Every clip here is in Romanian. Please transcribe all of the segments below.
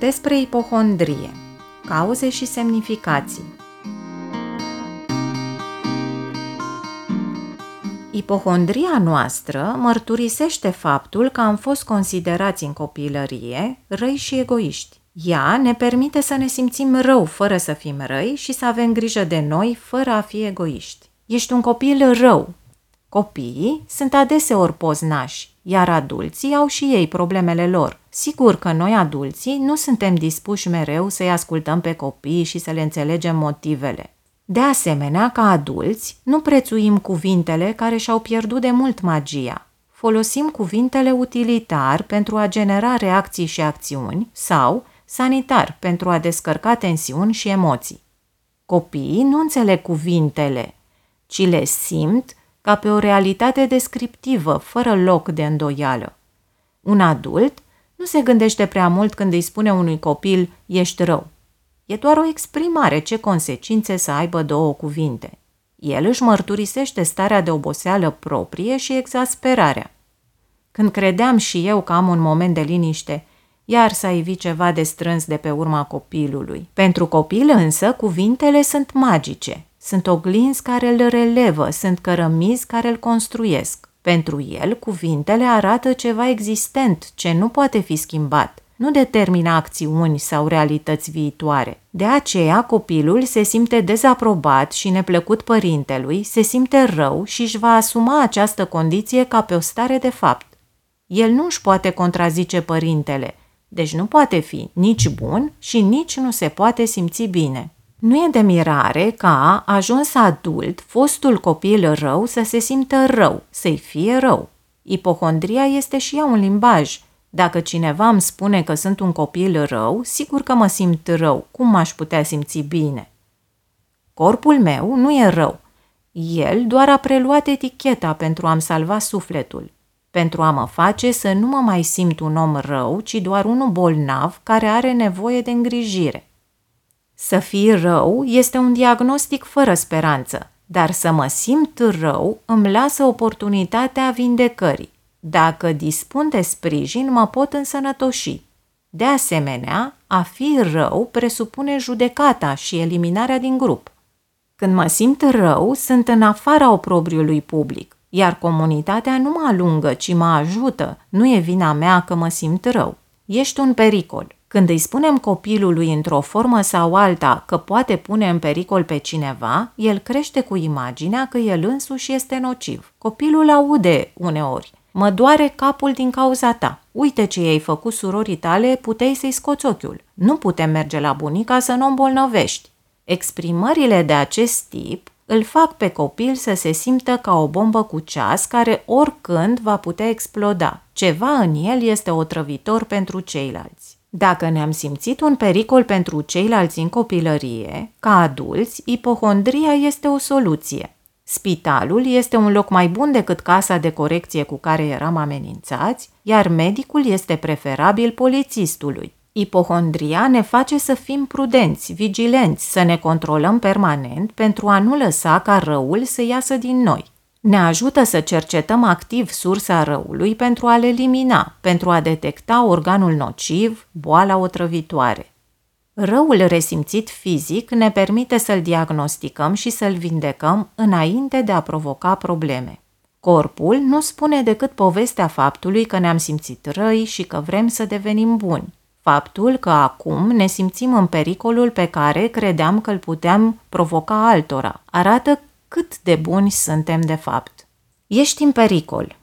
despre ipohondrie, cauze și semnificații. Ipohondria noastră mărturisește faptul că am fost considerați în copilărie răi și egoiști. Ea ne permite să ne simțim rău fără să fim răi și să avem grijă de noi fără a fi egoiști. Ești un copil rău. Copiii sunt adeseori poznași, iar adulții au și ei problemele lor. Sigur că noi adulții nu suntem dispuși mereu să-i ascultăm pe copii și să le înțelegem motivele. De asemenea, ca adulți, nu prețuim cuvintele care și-au pierdut de mult magia. Folosim cuvintele utilitar pentru a genera reacții și acțiuni sau sanitar pentru a descărca tensiuni și emoții. Copiii nu înțeleg cuvintele, ci le simt ca pe o realitate descriptivă, fără loc de îndoială. Un adult nu se gândește prea mult când îi spune unui copil ești rău. E doar o exprimare ce consecințe să aibă două cuvinte. El își mărturisește starea de oboseală proprie și exasperarea. Când credeam și eu că am un moment de liniște, iar să ivi ceva de strâns de pe urma copilului. Pentru copil însă, cuvintele sunt magice, sunt oglinzi care îl relevă, sunt cărămizi care îl construiesc. Pentru el, cuvintele arată ceva existent, ce nu poate fi schimbat. Nu determină acțiuni sau realități viitoare. De aceea, copilul se simte dezaprobat și neplăcut părintelui, se simte rău și își va asuma această condiție ca pe o stare de fapt. El nu își poate contrazice părintele, deci nu poate fi nici bun și nici nu se poate simți bine. Nu e de mirare ca, ajuns adult, fostul copil rău să se simtă rău, să-i fie rău. Ipohondria este și ea un limbaj. Dacă cineva îmi spune că sunt un copil rău, sigur că mă simt rău. Cum m-aș putea simți bine? Corpul meu nu e rău. El doar a preluat eticheta pentru a-mi salva sufletul, pentru a mă face să nu mă mai simt un om rău, ci doar unul bolnav care are nevoie de îngrijire. Să fii rău este un diagnostic fără speranță, dar să mă simt rău îmi lasă oportunitatea vindecării. Dacă dispun de sprijin, mă pot însănătoși. De asemenea, a fi rău presupune judecata și eliminarea din grup. Când mă simt rău, sunt în afara oprobriului public, iar comunitatea nu mă alungă, ci mă ajută. Nu e vina mea că mă simt rău. Ești un pericol. Când îi spunem copilului într-o formă sau alta că poate pune în pericol pe cineva, el crește cu imaginea că el însuși este nociv. Copilul aude uneori. Mă doare capul din cauza ta. Uite ce i-ai făcut surorii tale, puteai să-i scoți ochiul. Nu putem merge la bunica să nu îmbolnăvești. Exprimările de acest tip îl fac pe copil să se simtă ca o bombă cu ceas care oricând va putea exploda. Ceva în el este otrăvitor pentru ceilalți. Dacă ne-am simțit un pericol pentru ceilalți în copilărie, ca adulți, ipohondria este o soluție. Spitalul este un loc mai bun decât casa de corecție cu care eram amenințați, iar medicul este preferabil polițistului. Ipohondria ne face să fim prudenți, vigilenți, să ne controlăm permanent pentru a nu lăsa ca răul să iasă din noi. Ne ajută să cercetăm activ sursa răului pentru a-l elimina, pentru a detecta organul nociv, boala otrăvitoare. Răul resimțit fizic ne permite să-l diagnosticăm și să-l vindecăm înainte de a provoca probleme. Corpul nu spune decât povestea faptului că ne-am simțit răi și că vrem să devenim buni. Faptul că acum ne simțim în pericolul pe care credeam că îl puteam provoca altora arată cât de buni suntem de fapt. Ești în pericol.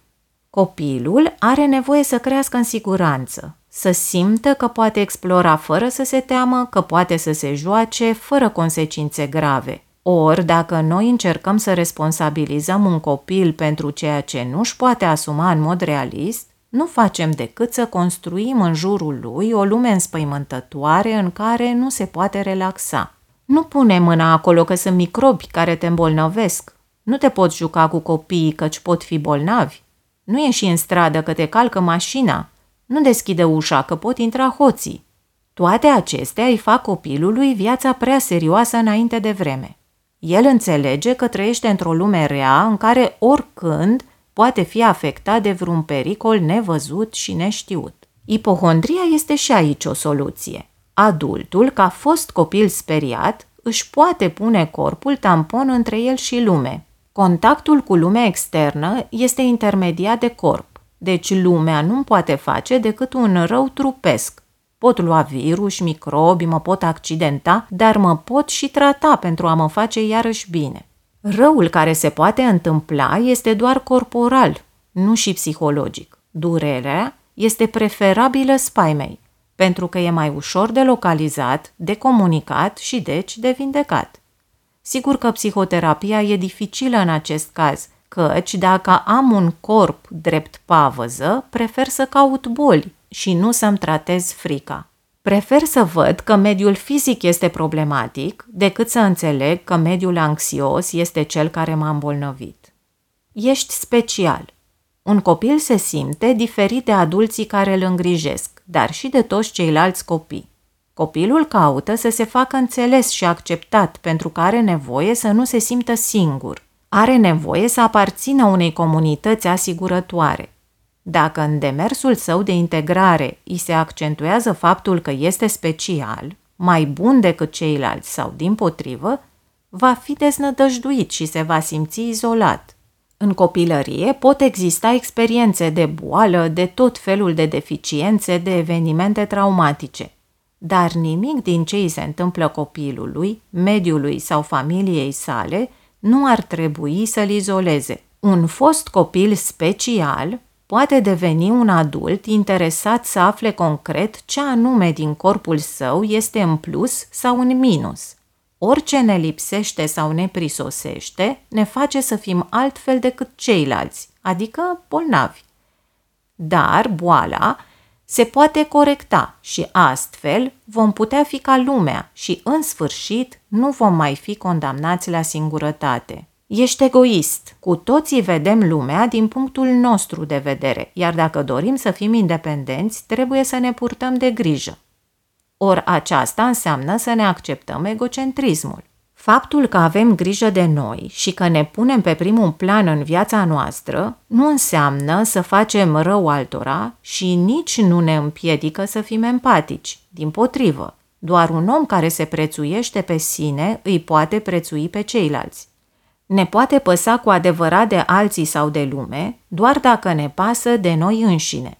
Copilul are nevoie să crească în siguranță, să simtă că poate explora fără să se teamă, că poate să se joace fără consecințe grave. Ori, dacă noi încercăm să responsabilizăm un copil pentru ceea ce nu își poate asuma în mod realist, nu facem decât să construim în jurul lui o lume înspăimântătoare în care nu se poate relaxa. Nu pune mâna acolo că sunt microbi care te îmbolnăvesc. Nu te poți juca cu copiii căci pot fi bolnavi. Nu ieși în stradă că te calcă mașina. Nu deschide ușa că pot intra hoții. Toate acestea îi fac copilului viața prea serioasă înainte de vreme. El înțelege că trăiește într-o lume rea în care oricând poate fi afectat de vreun pericol nevăzut și neștiut. Ipohondria este și aici o soluție. Adultul, ca fost copil speriat, își poate pune corpul tampon între el și lume. Contactul cu lumea externă este intermediat de corp, deci lumea nu poate face decât un rău trupesc. Pot lua virus, microbi, mă pot accidenta, dar mă pot și trata pentru a mă face iarăși bine. Răul care se poate întâmpla este doar corporal, nu și psihologic. Durerea este preferabilă spaimei, pentru că e mai ușor de localizat, de comunicat și deci de vindecat. Sigur că psihoterapia e dificilă în acest caz, căci dacă am un corp drept pavăză, prefer să caut boli și nu să-mi tratez frica. Prefer să văd că mediul fizic este problematic decât să înțeleg că mediul anxios este cel care m-a îmbolnăvit. Ești special. Un copil se simte diferit de adulții care îl îngrijesc, dar și de toți ceilalți copii. Copilul caută să se facă înțeles și acceptat pentru că are nevoie să nu se simtă singur. Are nevoie să aparțină unei comunități asigurătoare. Dacă în demersul său de integrare îi se accentuează faptul că este special, mai bun decât ceilalți sau din potrivă, va fi deznădăjduit și se va simți izolat. În copilărie pot exista experiențe de boală, de tot felul de deficiențe, de evenimente traumatice. Dar nimic din ce îi se întâmplă copilului, mediului sau familiei sale nu ar trebui să-l izoleze. Un fost copil special poate deveni un adult interesat să afle concret ce anume din corpul său este în plus sau în minus. Orice ne lipsește sau ne prisosește ne face să fim altfel decât ceilalți, adică bolnavi. Dar boala se poate corecta și astfel vom putea fi ca lumea și, în sfârșit, nu vom mai fi condamnați la singurătate. Ești egoist. Cu toții vedem lumea din punctul nostru de vedere, iar dacă dorim să fim independenți, trebuie să ne purtăm de grijă. Ori aceasta înseamnă să ne acceptăm egocentrismul. Faptul că avem grijă de noi și că ne punem pe primul plan în viața noastră nu înseamnă să facem rău altora și nici nu ne împiedică să fim empatici. Din potrivă, doar un om care se prețuiește pe sine îi poate prețui pe ceilalți. Ne poate păsa cu adevărat de alții sau de lume doar dacă ne pasă de noi înșine.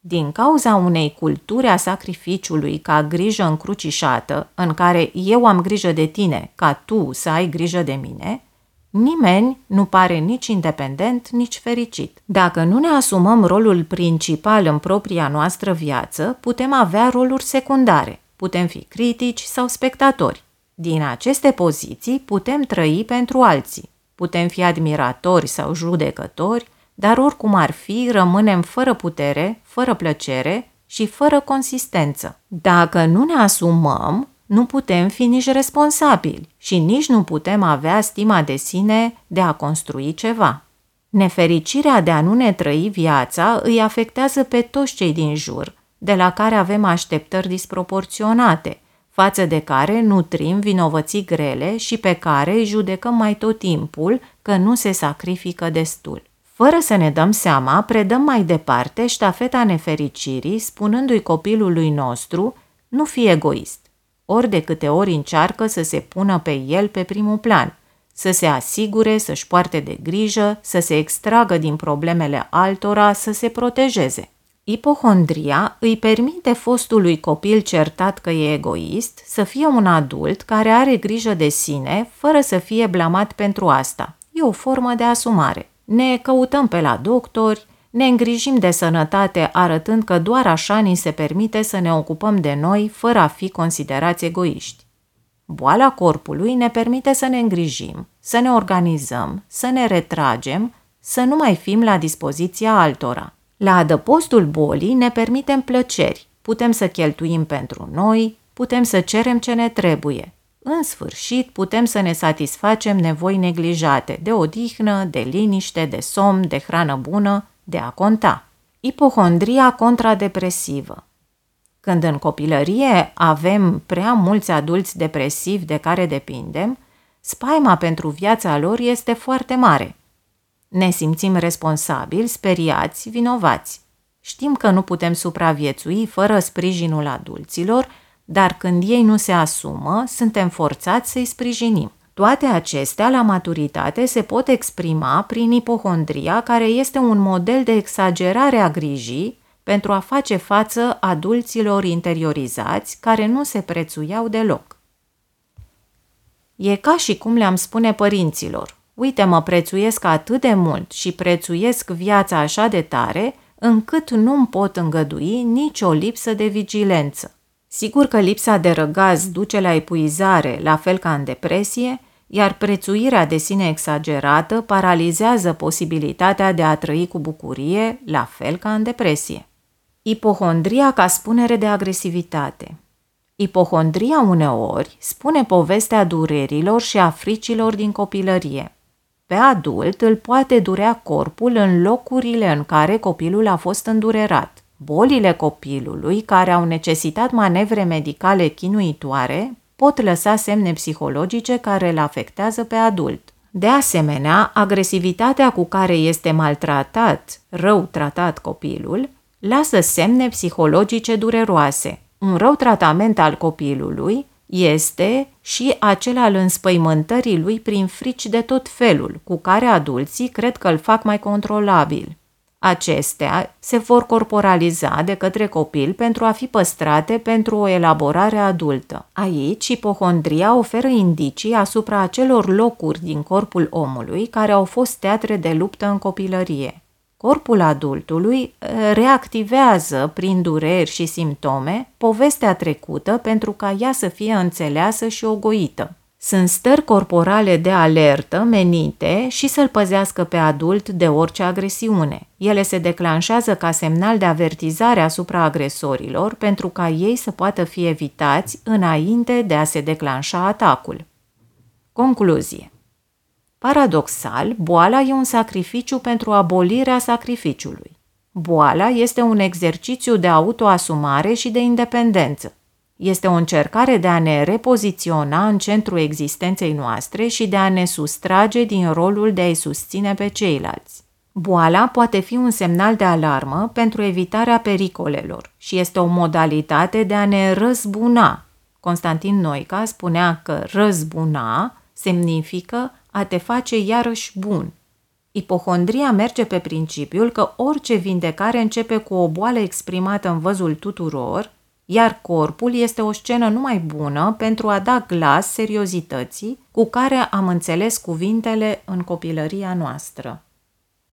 Din cauza unei culturi a sacrificiului ca grijă încrucișată, în care eu am grijă de tine ca tu să ai grijă de mine, nimeni nu pare nici independent, nici fericit. Dacă nu ne asumăm rolul principal în propria noastră viață, putem avea roluri secundare, putem fi critici sau spectatori. Din aceste poziții putem trăi pentru alții, putem fi admiratori sau judecători, dar oricum ar fi, rămânem fără putere, fără plăcere și fără consistență. Dacă nu ne asumăm, nu putem fi nici responsabili și nici nu putem avea stima de sine de a construi ceva. Nefericirea de a nu ne trăi viața îi afectează pe toți cei din jur, de la care avem așteptări disproporționate, față de care nutrim vinovății grele și pe care îi judecăm mai tot timpul că nu se sacrifică destul. Fără să ne dăm seama, predăm mai departe ștafeta nefericirii, spunându-i copilului nostru, nu fi egoist. Ori de câte ori încearcă să se pună pe el pe primul plan, să se asigure, să-și poarte de grijă, să se extragă din problemele altora, să se protejeze. Ipohondria îi permite fostului copil certat că e egoist să fie un adult care are grijă de sine fără să fie blamat pentru asta. E o formă de asumare. Ne căutăm pe la doctori, ne îngrijim de sănătate arătând că doar așa ni se permite să ne ocupăm de noi fără a fi considerați egoiști. Boala corpului ne permite să ne îngrijim, să ne organizăm, să ne retragem, să nu mai fim la dispoziția altora. La adăpostul bolii ne permitem plăceri, putem să cheltuim pentru noi, putem să cerem ce ne trebuie, în sfârșit, putem să ne satisfacem nevoi neglijate de odihnă, de liniște, de somn, de hrană bună, de a conta. Ipohondria contradepresivă. Când în copilărie avem prea mulți adulți depresivi de care depindem, spaima pentru viața lor este foarte mare. Ne simțim responsabili, speriați, vinovați. Știm că nu putem supraviețui fără sprijinul adulților, dar când ei nu se asumă, suntem forțați să-i sprijinim. Toate acestea, la maturitate, se pot exprima prin ipohondria, care este un model de exagerare a grijii pentru a face față adulților interiorizați care nu se prețuiau deloc. E ca și cum le-am spune părinților, uite mă prețuiesc atât de mult și prețuiesc viața așa de tare, încât nu-mi pot îngădui nicio lipsă de vigilență. Sigur că lipsa de răgaz duce la epuizare, la fel ca în depresie, iar prețuirea de sine exagerată paralizează posibilitatea de a trăi cu bucurie, la fel ca în depresie. Ipohondria ca spunere de agresivitate. Ipohondria uneori spune povestea durerilor și a fricilor din copilărie. Pe adult îl poate durea corpul în locurile în care copilul a fost îndurerat. Bolile copilului, care au necesitat manevre medicale chinuitoare, pot lăsa semne psihologice care îl afectează pe adult. De asemenea, agresivitatea cu care este maltratat, rău tratat copilul, lasă semne psihologice dureroase. Un rău tratament al copilului este și acela al înspăimântării lui prin frici de tot felul, cu care adulții cred că îl fac mai controlabil. Acestea se vor corporaliza de către copil pentru a fi păstrate pentru o elaborare adultă. Aici, ipohondria oferă indicii asupra acelor locuri din corpul omului care au fost teatre de luptă în copilărie. Corpul adultului eh, reactivează prin dureri și simptome povestea trecută pentru ca ea să fie înțeleasă și ogoită. Sunt stări corporale de alertă menite și să-l păzească pe adult de orice agresiune. Ele se declanșează ca semnal de avertizare asupra agresorilor pentru ca ei să poată fi evitați înainte de a se declanșa atacul. Concluzie Paradoxal, boala e un sacrificiu pentru abolirea sacrificiului. Boala este un exercițiu de autoasumare și de independență. Este o încercare de a ne repoziționa în centrul existenței noastre și de a ne sustrage din rolul de a-i susține pe ceilalți. Boala poate fi un semnal de alarmă pentru evitarea pericolelor și este o modalitate de a ne răzbuna. Constantin Noica spunea că răzbuna semnifică a te face iarăși bun. Ipohondria merge pe principiul că orice vindecare începe cu o boală exprimată în văzul tuturor, iar corpul este o scenă numai bună pentru a da glas seriozității cu care am înțeles cuvintele în copilăria noastră.